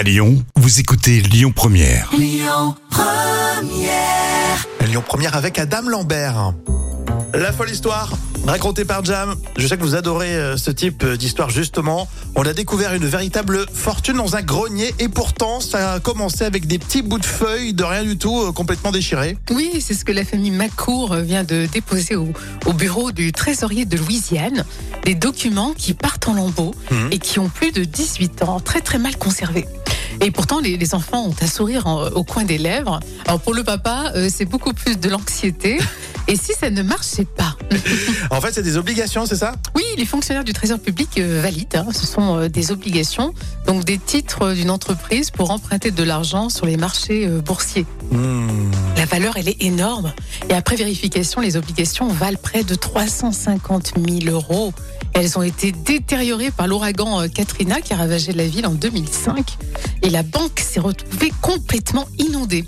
À Lyon, vous écoutez Lyon Première. Lyon Première avec Adam Lambert. La folle histoire, racontée par Jam. Je sais que vous adorez euh, ce type euh, d'histoire justement. On a découvert une véritable fortune dans un grenier et pourtant ça a commencé avec des petits bouts de feuilles de rien du tout, euh, complètement déchirés. Oui, c'est ce que la famille Macour vient de déposer au, au bureau du trésorier de Louisiane. Des documents qui partent en lambeaux Mhm. et qui ont plus de 18 ans, très très mal conservés. Et pourtant, les, les enfants ont un sourire en- au coin des lèvres. Alors pour le papa, euh, c'est beaucoup plus de l'anxiété. Et si ça ne marchait pas? En fait, c'est des obligations, c'est ça? Oui, les fonctionnaires du Trésor public euh, valident. hein. Ce sont euh, des obligations, donc des titres d'une entreprise pour emprunter de l'argent sur les marchés euh, boursiers. Hmm. La valeur, elle est énorme. Et après vérification, les obligations valent près de 350 000 euros. Elles ont été détériorées par l'ouragan euh, Katrina qui a ravagé la ville en 2005. Et la banque s'est retrouvée complètement inondée.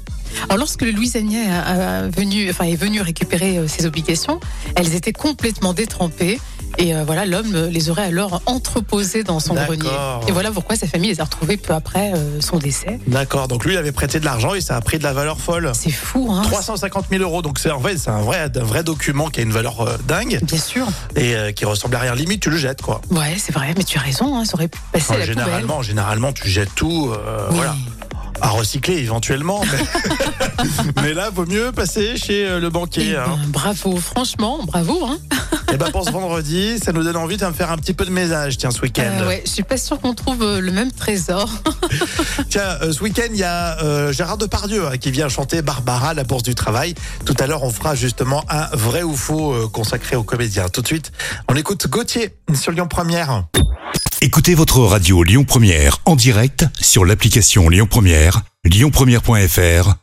Alors lorsque le Louisianais a- a venu, enfin, est venu récupérer euh, ses obligations, elles étaient complètement détrempées. Et euh, voilà, l'homme les aurait alors entreposées dans son grenier. Et voilà pourquoi sa famille les a retrouvées peu après euh, son décès. D'accord, donc lui il avait prêté de l'argent et ça a pris de la valeur folle. C'est fou, hein 350 000 euros, donc c'est en vrai, c'est un vrai, un vrai document qui a une valeur euh, dingue Bien sûr. et qui ressemble à rien. Limite, tu le jettes quoi. Ouais, c'est vrai, mais tu as raison, hein, ça aurait pu passer à Enfin, la généralement, généralement, tu jettes tout, voilà, à recycler éventuellement. Mais, mais là, vaut mieux passer chez le Eh banquier. ben, Hein. bravo, franchement, bravo. Hein. Et ben pour ce vendredi, ça nous donne envie de me faire un petit peu de ménage, tiens, ce week-end. Euh, ouais, je suis pas sûre qu'on trouve euh, le même trésor. Tiens, euh, ce week-end, il y a euh, Gérard Depardieu hein, qui vient chanter Barbara, à la Bourse du Travail. Tout à l'heure, on fera justement un vrai ou faux euh, consacré aux comédiens. Tout de suite, on écoute Gauthier sur Lyon Première. Écoutez votre radio Lyon Première en direct sur l'application Lyon Première, lyonpremière.fr